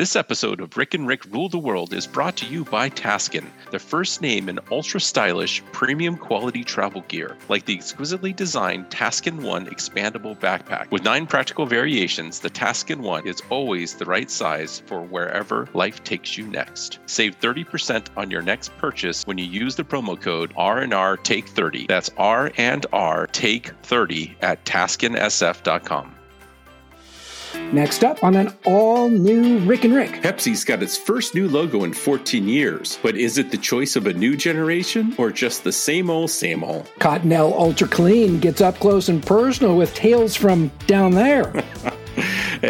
This episode of Rick and Rick Rule the World is brought to you by Taskin, the first name in ultra stylish, premium quality travel gear, like the exquisitely designed Taskin One expandable backpack. With nine practical variations, the Taskin One is always the right size for wherever life takes you next. Save 30% on your next purchase when you use the promo code R&R Take 30. That's R and R Take 30 at taskinsf.com. Next up on an all new Rick and Rick. Pepsi's got its first new logo in 14 years, but is it the choice of a new generation or just the same old, same old? Cottonelle Ultra Clean gets up close and personal with tales from down there.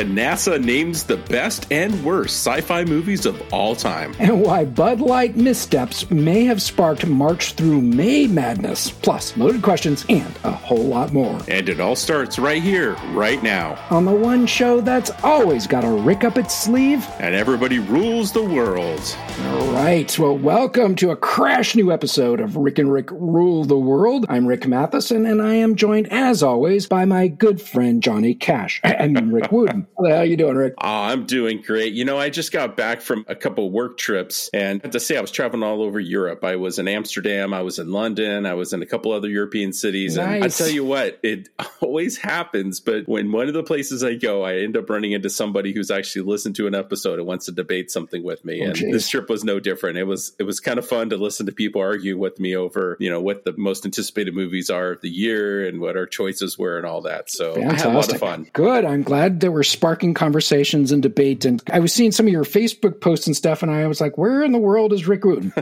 and NASA names the best and worst sci fi movies of all time. And why Bud Light missteps may have sparked March through May madness, plus loaded questions and a whole lot more. And it all starts right here, right now. On the one show that's always got a Rick up its sleeve. And everybody rules the world. All right. Well, welcome to a crash new episode of Rick and Rick Rule the World. I'm Rick Matheson, and I am joined, as always, by my good friend Johnny Cash. I mean, Rick Wootten. How you doing, Rick? Oh, I'm doing great. You know, I just got back from a couple work trips, and I have to say, I was traveling all over Europe. I was in Amsterdam, I was in London, I was in a couple other European cities. Nice. And I tell you what, it always happens. But when one of the places I go, I end up running into somebody who's actually listened to an episode and wants to debate something with me. Oh, and geez. this trip was no different. It was it was kind of fun to listen to people argue with me over, you know, what the most anticipated movies are of the year and what our choices were and all that. So Fantastic. I had a lot of fun. Good. I'm glad that we're sparking conversations and debate. And I was seeing some of your Facebook posts and stuff, and I was like, where in the world is Rick Wootten?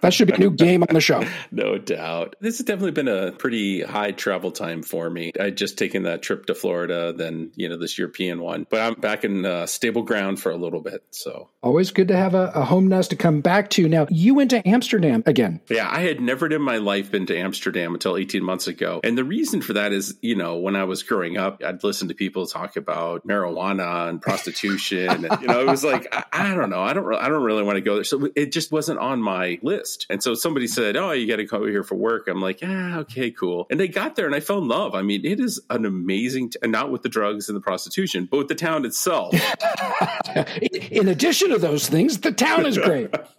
that should be a new game on the show. No doubt. This has definitely been a pretty high travel time for me. I just taken that trip to Florida, then, you know, this European one. But I'm back in uh, stable ground for a little bit. So always good to have a, a home nest to come back to. Now, you went to Amsterdam again. Yeah, I had never in my life been to Amsterdam until 18 months ago. And the reason for that is, you know, when I was growing up, I'd listen to people talk about marijuana and prostitution. and, you know, it was like I, I, don't know, I don't, I don't really want to go there. So it just wasn't on my list. And so somebody said, "Oh, you got to come here for work." I'm like, "Yeah, okay, cool." And they got there, and I fell in love. I mean, it is an amazing, t- and not with the drugs and the prostitution, but with the town itself. in addition to those things, the town is great.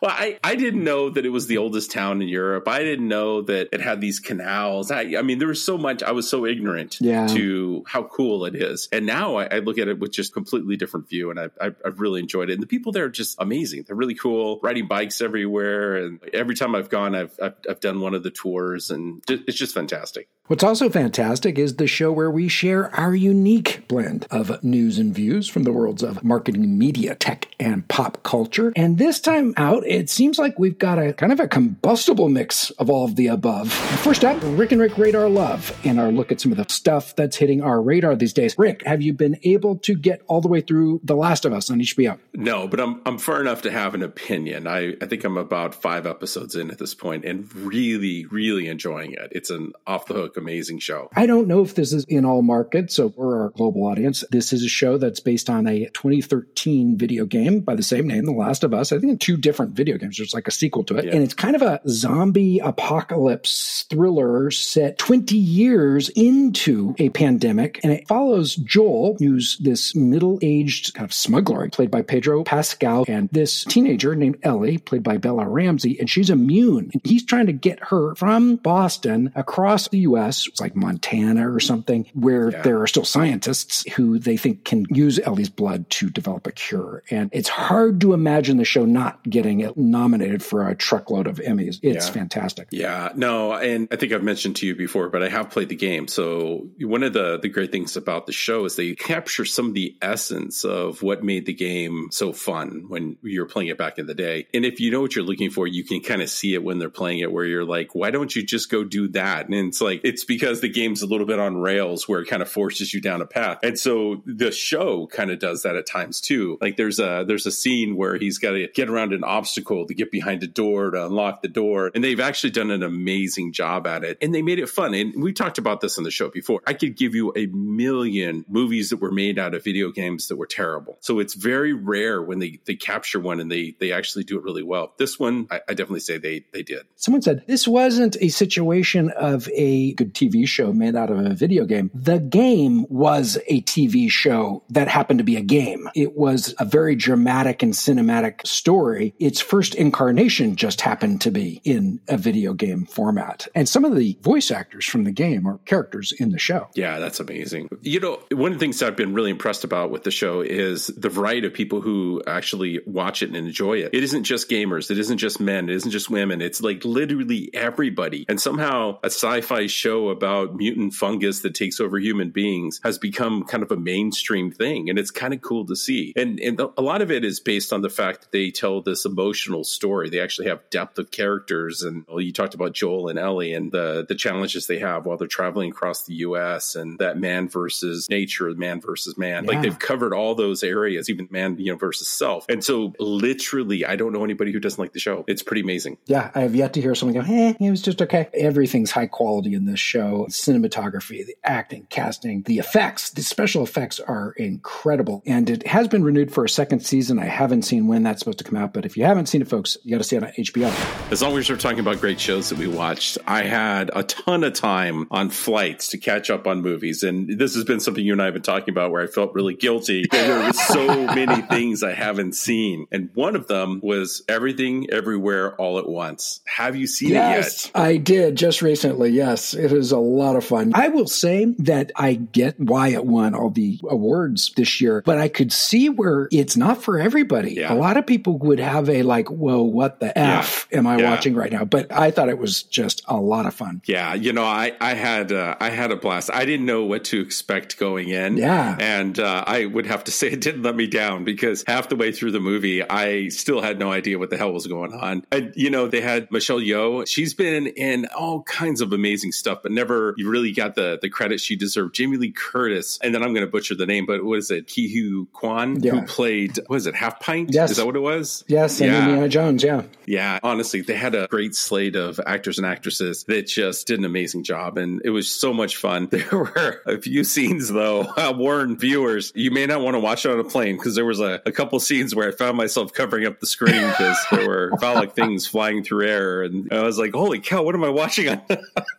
well, I, I didn't know that it was the oldest town in Europe. I didn't know that it had these canals. I, I mean, there was so much. I was so ignorant yeah. to how cool it is. And now I, I, look at it with just completely different view, and I, I, I've really enjoyed it. And the people there are just amazing. They're really cool, riding bikes everywhere. And every time I've gone, I've, I've, I've done one of the tours, and it's just fantastic. What's also fantastic is the show where we share our unique blend of news and views from the worlds of marketing, media, tech, and pop culture. And this time out, it seems like we've got a kind of a combustible mix of all of the above. First up, Rick and Rick Radar Love and our look at some of the stuff that's hitting our radar these days. Rick, have you been able to get all the way through The Last of Us on HBO? No, but I'm I'm far enough to have an opinion. I, I think I'm about five episodes in at this point and really, really enjoying it. It's an off the hook, amazing show. I don't know if this is in all markets, so for our global audience, this is a show that's based on a 2013 video game by the same name, The Last of Us. I think two different video games. There's like a sequel to it. Yeah. And it's kind of a zombie apocalypse thriller set 20 years into a pandemic. And it follows Joel, who's this middle aged kind of smuggler, played by Pedro Pascal, and this teenager named Ellie, played by Bella Ramsey, and she's immune. And he's trying to get her from Boston across the US, it's like Montana or something, where yeah. there are still scientists who they think can use Ellie's blood to develop a cure. And it's hard to imagine the show not getting it nominated for a truckload of Emmys. It's yeah. fantastic. Yeah, no, and I think I've mentioned to you before, but I have played the game. So one of the the great things about the show is they capture some of the essence of what made the game so fun when you were playing it back in the day. And if you know what you're looking for, you can kind of see it when they're playing it where you're like, why don't you just go do that? And it's like, it's because the game's a little bit on rails where it kind of forces you down a path. And so the show kind of does that at times too. Like there's a, there's a scene where he's got to get around an obstacle to get behind a door to unlock the door. And they've actually done an amazing job at it. And they made it fun. And we talked about this on the show before. I could give you a million movies that were made out of video games that were terrible. So it's very rare when they, they capture one and they, they actually do it really well. This one, I, I definitely say they, they did. Someone said this wasn't a situation of a good TV show made out of a video game. The game was a TV show that happened to be a game. It was a very dramatic and cinematic story. Its first incarnation just happened to be in a video game format. And some of the voice actors from the game are characters in the show. Yeah, that's amazing. You know, one of the things I've been really impressed about with the show is the variety of people who actually watch it and enjoy it. It isn't just gamers, it isn't just men, it isn't just women. It's like literally everybody. And somehow a sci-fi show about mutant fungus that takes over human beings has become kind of a mainstream thing. And it's kind of cool to see. And, and a lot of it is based on the fact that they tell this emotional story. They actually have depth of characters. And well, you talked about Joel and Ellie and the, the challenges they have while they're traveling across the US and that man versus nature, man versus man. Yeah. Like they've covered all those areas, even man you know, versus self. And so literally, I don't know anybody who doesn't like the show. It's pretty amazing. Yeah, I have yet to hear someone go, eh, it was just okay. Everything's high quality in this show. Cinematography, the acting, casting, the effects, the special effects are incredible. And it has been renewed for a second season. I haven't seen when that's supposed to come out, but if you haven't seen it, folks, you got to see it on HBO. As long as we're talking about great shows that we watched, I had a ton of time on flights to catch up on movies. And this has been something you and I have been talking about where I felt really guilty. There were so many things I haven't seen. And one of them was Everything Everywhere All at Once. Have you seen yes, it yet? I did just recently. Yes, it is a lot of fun. I will say that I get why it won all the awards this year, but I could see where it's not for everybody. Yeah. A lot of people would have a like, whoa, what the F yeah. am I yeah. watching right now? But I thought it was just a lot of fun. Yeah. You know, I, I had, uh, I had a blast. I didn't know what to expect going in. Yeah. And uh, I would have to say it didn't let me down because half the way through the movie, I still had no idea what the hell was going on. And, you know, they had Michelle Yeoh. She's been in all kinds of amazing stuff, but never really got the, the credit she deserved. Jamie Lee Curtis. And then I'm going to butcher the name, but what is it? Ke Huy Quan, yeah. who played, was it, Half Pint? Yes. Is that what it was? Yes. And yeah. Indiana Jones. Yeah. Yeah. Honestly, they had a great slate of actors and actresses that just did an amazing job. And it was so much fun. There were a few scenes, though, uh, warn viewers, you may not want to watch it on a plane because there was a, a couple scenes where I found myself covering up the screen because there were phallic things flying through air. And I was like, holy cow, what am I watching on?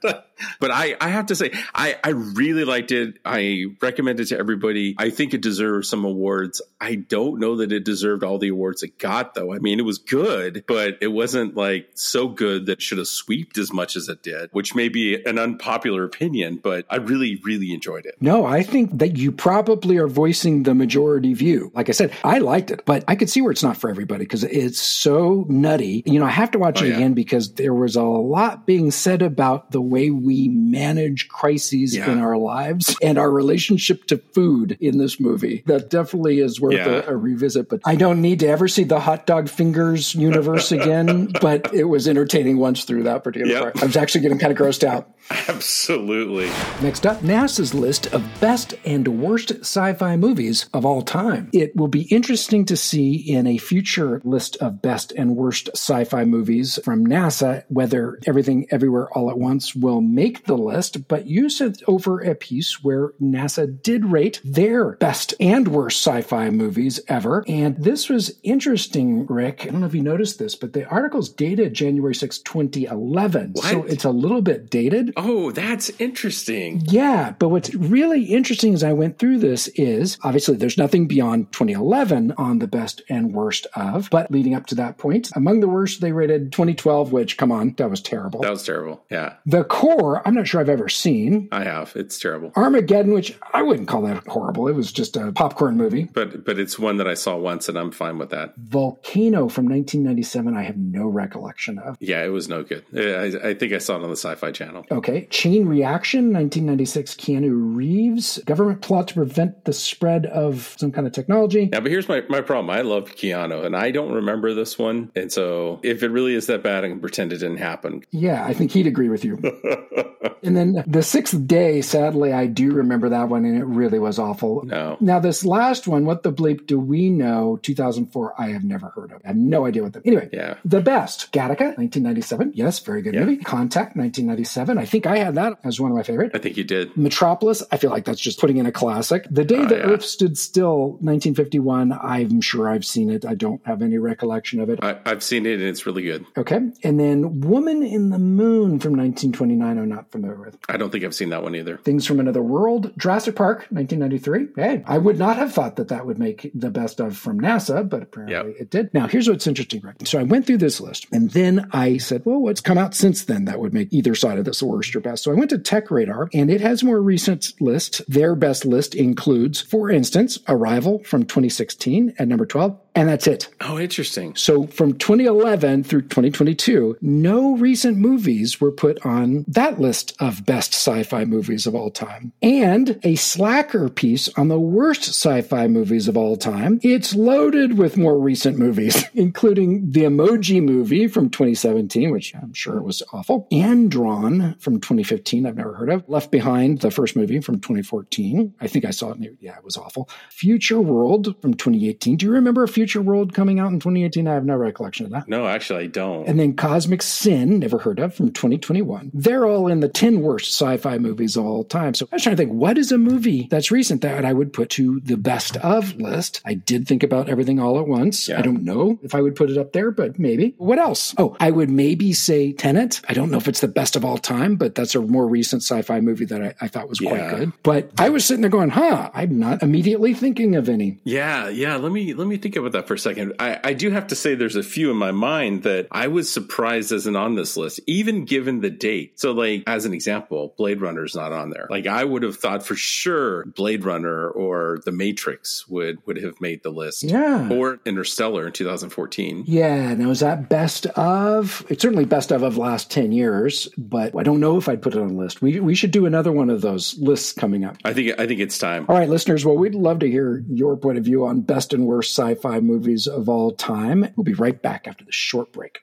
but I, I have to say, I, I really liked it. I recommend it to everybody. I think it deserves some awards. I don't know that it deserved all the awards it got, though. I mean, it was good, but it wasn't like so good that should have swept as much as it did, which may be an unpopular opinion, but I really, really enjoyed it. No, I think that you probably are voicing the majority view. Like I said, I liked it, but I could see where it's not for everybody because it's so nutty. You know, I have to watch oh, it yeah. again because there was a lot being said about the way we manage crises yeah. in our lives and our relationship to food in this movie. That definitely is worth yeah. a, a, revisit. But I don't need to ever see the hot dog fingers universe again. but it was entertaining once through that particular yep. part. I was actually getting kind of grossed out. Absolutely. Next up, NASA's list of best and worst sci fi movies of all time. It will be interesting to see in a future list of best and worst sci fi movies from NASA whether Everything Everywhere All at Once will make the list. But you sent over a piece where NASA did rate their best and worst sci fi movies ever. And this was interesting, Rick. I don't know if you noticed this, but the article's dated January 6, 2011. What? So it's a little bit dated. Oh, that's interesting. Yeah. But what's really interesting as I went through this is obviously there's nothing beyond 2011 on the best and worst of, but leading up to that point, among the worst, they rated 2012, which, come on, that was terrible. That was terrible. Yeah. The Core, I'm not sure I've ever seen. I have. It's terrible. Armageddon, which I wouldn't call that horrible. It was just a popcorn movie. But but it's one that I saw once and I'm fine with that. Volcano from 1997, I have no recollection of. Yeah, it was no good. I, I think I saw it on the Sci Fi Channel. Okay. Chain Reaction, 1996, Keanu Reeves. Government plot to prevent the spread of some kind of technology. Yeah, but here's my, my problem. I love Keanu, and I don't remember this one. And so if it really is that bad, I can pretend it didn't happen. Yeah, I think he'd agree with you. and then The Sixth Day, sadly, I do remember that one, and it really was awful. No. Now, this last one, What the Bleep Do We Know, 2004, I have never heard of. I have no idea what the. Anyway, yeah. The Best, Gattaca, 1997. Yes, very good yeah. movie. Contact, 1997. I think I had that as one of my favorite. I think you did. Metropolis, I feel like that's just putting in a classic. The Day oh, the yeah. Earth Stood Still, 1951. I'm sure I've seen it. I don't have any recollection of it. I, have seen it and it's really good. Okay. And then Woman in the Moon from 1929. Not familiar with. I don't think I've seen that one either. Things from Another World, Jurassic Park, 1993. Hey, I would not have thought that that would make the best of from NASA, but apparently yep. it did. Now, here's what's interesting, Rick. So I went through this list and then I said, well, what's come out since then that would make either side of this the worst or best? So I went to Tech Radar and it has more recent list. Their best list includes, for instance, Arrival from 2016 at number 12, and that's it. Oh, interesting. So from 2011 through 2022, no recent movies were put on that list of best sci-fi movies of all time. And a slacker piece on the worst sci-fi movies of all time. It's loaded with more recent movies, including the Emoji movie from 2017, which I'm sure it was awful. Andron from 2015, I've never heard of. Left Behind, the first movie from 2014. I think I saw it. Yeah, it was awful. Future World from 2018. Do you remember Future Future World coming out in 2018? I have no recollection of that. No, actually, I don't. And then Cosmic Sin, never heard of, from 2021. They're all in the 10 worst sci fi movies of all time. So I was trying to think, what is a movie that's recent that I would put to the best of list? I did think about everything all at once. Yeah. I don't know if I would put it up there, but maybe. What else? Oh, I would maybe say Tenet. I don't know if it's the best of all time, but that's a more recent sci fi movie that I, I, thought was yeah. quite good. But I was sitting there going, huh, I'm not immediately thinking of any. Yeah, yeah. Let me let me think about that for a second. I, I do have to say there's a few in my mind that I was surprised isn't on this list, even given the date. So, like as an example, Blade Runner's not on there. Like I would have thought for sure Blade Runner or The Matrix would would have made the list. Yeah. Or Interstellar in 2014. Yeah. Now is that best of? It's certainly best of of last 10 years, but I don't know if I'd put it on the list. We we should do another one of those lists coming up. I think I think it's time. All right, listeners. Well, we'd love to hear your point of view on best and worst sci-fi movies of all time. We'll be right back after the short break.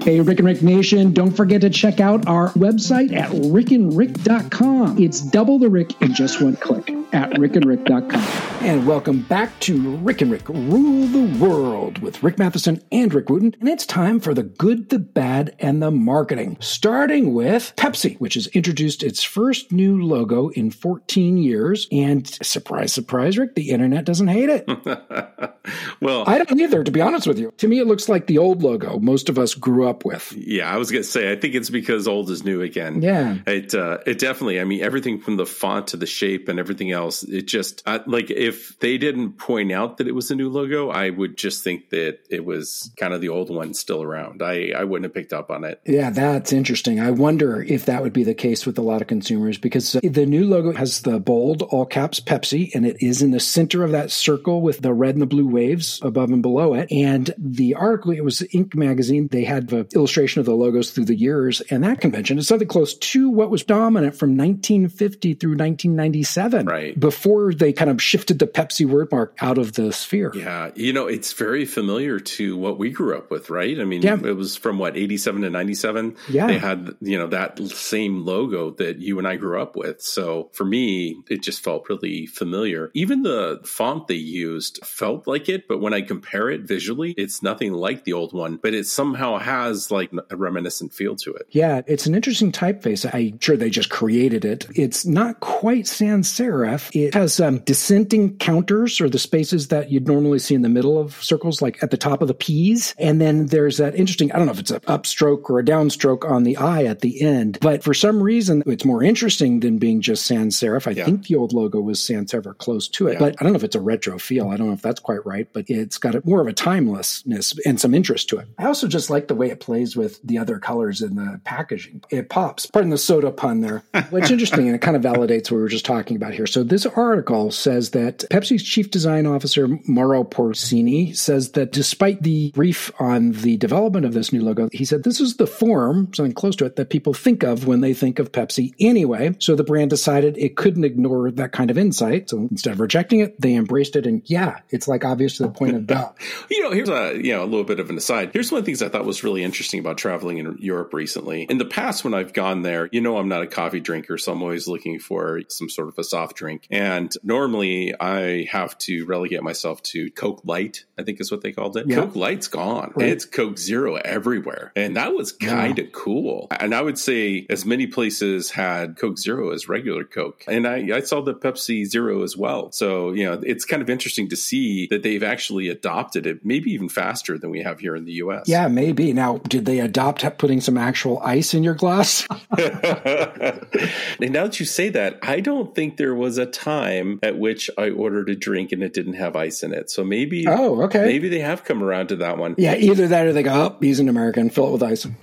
Hey, Rick and Rick Nation, don't forget to check out our website at rickandrick.com. It's double the Rick in just one click at rickandrick.com. And welcome back to Rick and Rick Rule the World with Rick Matheson and Rick Wootten. And it's time for the good, the bad, and the marketing. Starting with Pepsi, which has introduced its first new logo in 14 years. And surprise, surprise, Rick, the internet doesn't hate it. well, I don't either, to be honest with you. To me, it looks like the old logo most of us grew up with. Yeah, I was going to say, I think it's because old is new again. Yeah. It, uh, it definitely, I mean, everything from the font to the shape and everything else, it just, uh, like, if they didn't point out that it was a new logo, I would just think that it was kind of the old one still around. I, I wouldn't have picked up on it. Yeah, that's interesting. I wonder if that would be the case with a lot of consumers because the new logo has the bold, all caps Pepsi, and it is in the center of that circle with the red and the blue waves above and below it. And the article, it was Inc. magazine. They had the illustration of the logos through the years. And that convention is something close to what was dominant from 1950 through 1997. Right. Before they kind of shifted the Pepsi wordmark out of the sphere. Yeah. You know, it's very familiar to what we grew up with, right? I mean, yeah. it was from what, 87 to 97? Yeah. They had, you know, that same logo that you and I grew up with. So for me, it just felt really familiar. Even the font they used felt like it, but when I compare it visually, it's nothing like the old one, but it somehow has like a reminiscent feel to it. Yeah, it's an interesting typeface. I'm sure they just created it. It's not quite sans serif. It has um, dissenting counters or the spaces that you'd normally see in the middle of circles, like at the top of the P's. And then there's that interesting, I don't know if it's an upstroke or a downstroke on the I at the end, but for some reason, it's more interesting than being just sans serif. I yeah. think the old logo was sans serif or close to it, yeah. but I don't know if it's a retro feel. I don't know if that's quite right, but it's got a, more of a timelessness and some interest to it. I also just like the way it plays with the other colors in the packaging. It pops. Pardon the soda pun there. What's interesting, and it kind of validates what we were just talking about here. So this article says that Pepsi's chief design officer, Mauro Porcini, says that despite the brief on the development of this new logo, he said this is the form, something close to it, that people think of when they think of Pepsi anyway. So the brand decided it couldn't ignore that kind of insight. So instead of rejecting it, they embraced it. And yeah, it's like obvious to the point of duh. you know, here's a you know a little bit of an aside. Here's one of the things I thought was really interesting about traveling in Europe recently. In the past, when I've gone there, you know, I'm not a coffee drinker, so I'm always looking for some sort of a soft drink. Drink. And normally I have to relegate myself to Coke Light, I think is what they called it. Yeah. Coke Light's gone. Right. It's Coke Zero everywhere. And that was kind of yeah. cool. And I would say as many places had Coke Zero as regular Coke. And I, I saw the Pepsi Zero as well. So, you know, it's kind of interesting to see that they've actually adopted it, maybe even faster than we have here in the US. Yeah, maybe. Now, did they adopt putting some actual ice in your glass? and now that you say that, I don't think there was a time at which I ordered a drink and it didn't have ice in it. So maybe, oh, okay, maybe they have come around to that one. Yeah, either that or they go, oh, he's an American, fill it with ice.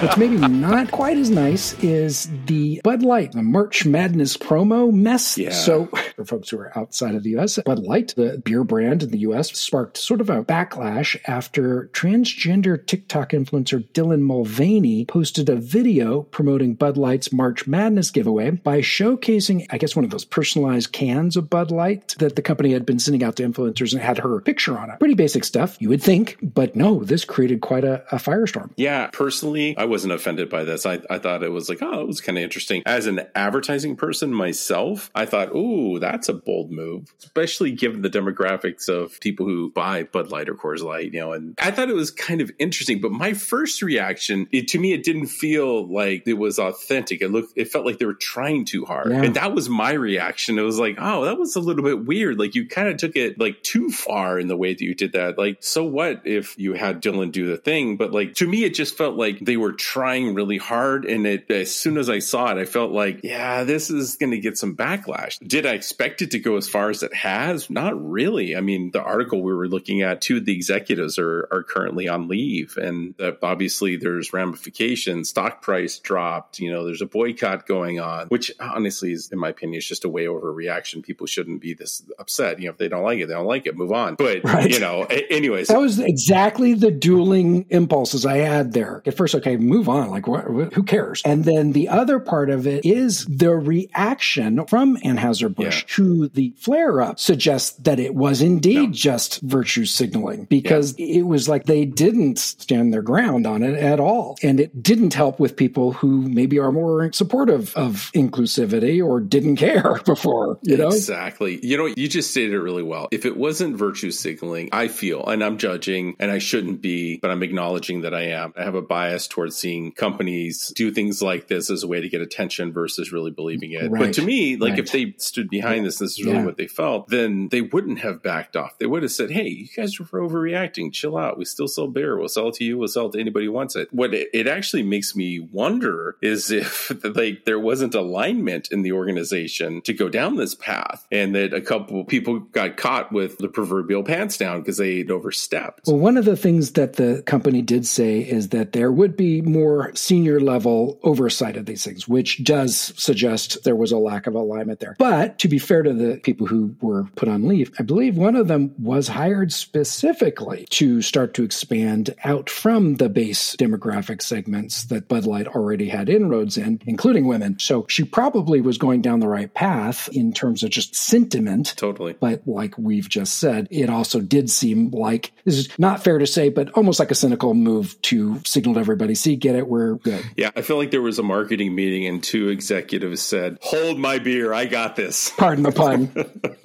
What's maybe not quite as nice is the Bud Light, the March Madness promo mess. Yeah. So for folks who are outside of the U.S., Bud Light, the beer brand in the U.S., sparked sort of a backlash after transgender TikTok influencer Dylan Mulvaney posted a video promoting Bud Light's March Madness giveaway by showcasing, I guess, one of those personalized cans of Bud Light that the company had been sending out to influencers and had her picture on it. Pretty basic stuff, you would think, but no, this created quite a, a firestorm. Yeah, personally, I wasn't offended by this. I, I thought it was like, oh, it was kind of interesting. As an advertising person myself, I thought, ooh, that's a bold move, especially given the demographics of people who buy Bud Light or Coors Light, you know, and I thought it was kind of interesting. But my first reaction, it, to me, it didn't feel like it was authentic. It looked, it felt like they were trying too hard. Yeah. And that was my reaction. It was like, oh, that was a little bit weird. Like you kind of took it like too far in the way that you did that. Like, so what if you had Dylan do the thing? But like, to me, it just felt like they were trying really hard. And it, as soon as I saw it, I felt like, yeah, this is going to get some backlash. Did I expect it to go as far as it has? Not really. I mean, the article we were looking at, two of the executives are, are currently on leave. And that obviously there's ramifications. Stock price dropped. You know, there's a boycott going on, which honestly is, in my opinion, is just a way overreaction. People shouldn't be this upset. You know, if they don't like it, they don't like it. Move on. But, right. you know, anyways. That was exactly the dueling impulses I had there. At first, okay, move on. Like, what, who cares? And then the other part of it is the reaction from Anheuser-Busch yeah. to the flare up suggests that it was indeed no. just virtue signaling because yeah. it was like they didn't stand their ground on it at all. And it didn't help with people who maybe are more supportive of inclusivity or didn't care before, you know? Exactly. You know, you just stated it really well. If it wasn't virtue signaling, I feel, and I'm judging, and I shouldn't be, but I'm acknowledging that I am. I have a bias towards seeing companies do things like this as a way to get attention versus really believing it. Right. But to me, like right. if they stood behind this, this is really yeah. what they felt, then they wouldn't have backed off. They would have said, Hey, you guys are overreacting. Chill out. We still sell beer. We'll sell it to you. We'll sell it to anybody who wants it. What it, it actually makes me wonder is if like there wasn't alignment in the organization to go down this path and that a couple people got caught with the proverbial pants down because they had overstepped. Well, one of the things that the company did say is that there would be more senior level oversight of these things, which does suggest there was a lack of alignment there. But to be fair to the people who were put on leave, I believe one of them was hired specifically to start to expand out from the base demographic segments that Bud Light already had inroads in, including women. So she probably was going down the right path in terms of just sentiment. Totally. But like we've just said, it also did seem like this is not fair to say, but almost like a cynical move to signal to everybody, see, get it, we're good. Yeah, I feel like there was a marketing meeting and two executives said, Hold my beer, I got this. Pardon the pun.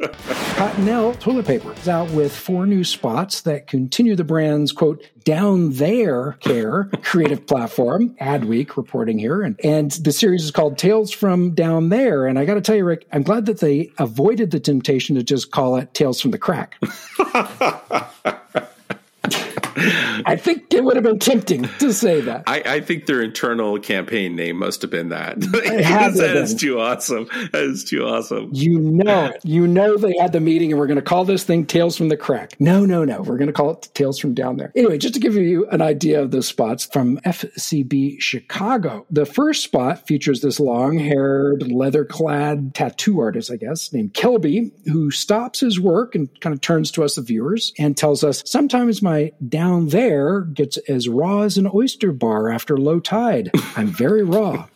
Cottonelle toilet paper is out with four new spots that continue the brand's quote down there care creative platform. Adweek reporting here, and and the series is called Tales from Down There. And I got to tell you, Rick, I'm glad that they avoided the temptation to just call it Tales from the Crack. I think it would have been tempting to say that. I, I think their internal campaign name must have been that. that is too awesome. That is too awesome. You know, you know they had the meeting and we're going to call this thing Tales from the Crack. No, no, no. We're going to call it Tales from Down There. Anyway, just to give you an idea of the spots from FCB Chicago. The first spot features this long-haired, leather-clad tattoo artist, I guess, named Kelby, who stops his work and kind of turns to us, the viewers, and tells us, sometimes my down down gets as raw as an oyster bar after low tide. I'm very raw.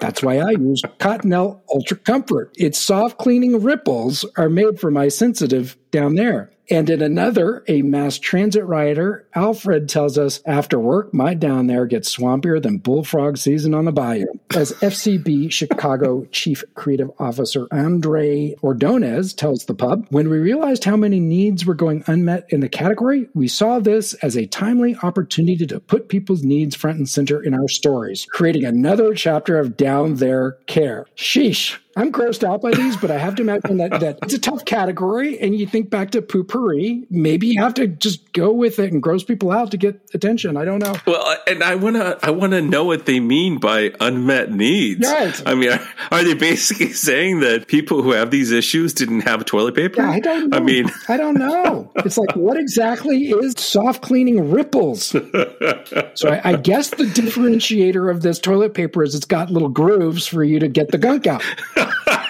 That's why I use Cottonelle Ultra Comfort. Its soft cleaning ripples are made for my sensitive down there. And in another, a mass transit rider, Alfred tells us after work, my down there gets swampier than bullfrog season on the bayou. As FCB Chicago Chief Creative Officer Andre Ordonez tells the pub, when we realized how many needs were going unmet in the category, we saw this as a timely opportunity to put people's needs front and center in our stories, creating another chapter of down there care. Sheesh. I'm grossed out by these, but I have to imagine that, that it's a tough category. And you think back to Poo-Pourri, maybe you have to just go with it and gross people out to get attention. I don't know. Well, uh, and I want to, I want to know what they mean by unmet needs. Right. I mean, are, are, they basically saying that people who have these issues didn't have toilet paper? Yeah, I don't know. I mean, I don't know. It's like, what exactly is soft cleaning ripples? so I, I guess the differentiator of this toilet paper is it's got little grooves for you to get the gunk out.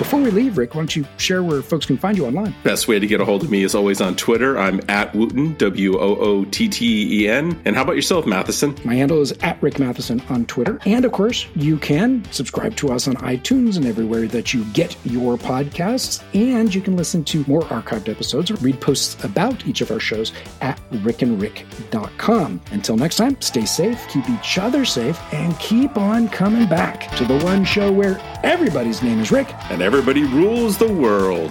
Before we leave, Rick, why don't you share where folks can find you online? Best way to get a hold of me is always on Twitter. I'm at Wootten, W O O T T E N. And how about yourself, Matheson? My handle is at Rick Matheson on Twitter. And of course, you can subscribe to us on iTunes and everywhere that you get your podcasts. And you can listen to more archived episodes or read posts about each of our shows at rickandrick.com. Until next time, stay safe, keep each other safe, and keep on coming back to the one show where everybody's name is Rick and everybody rules the world.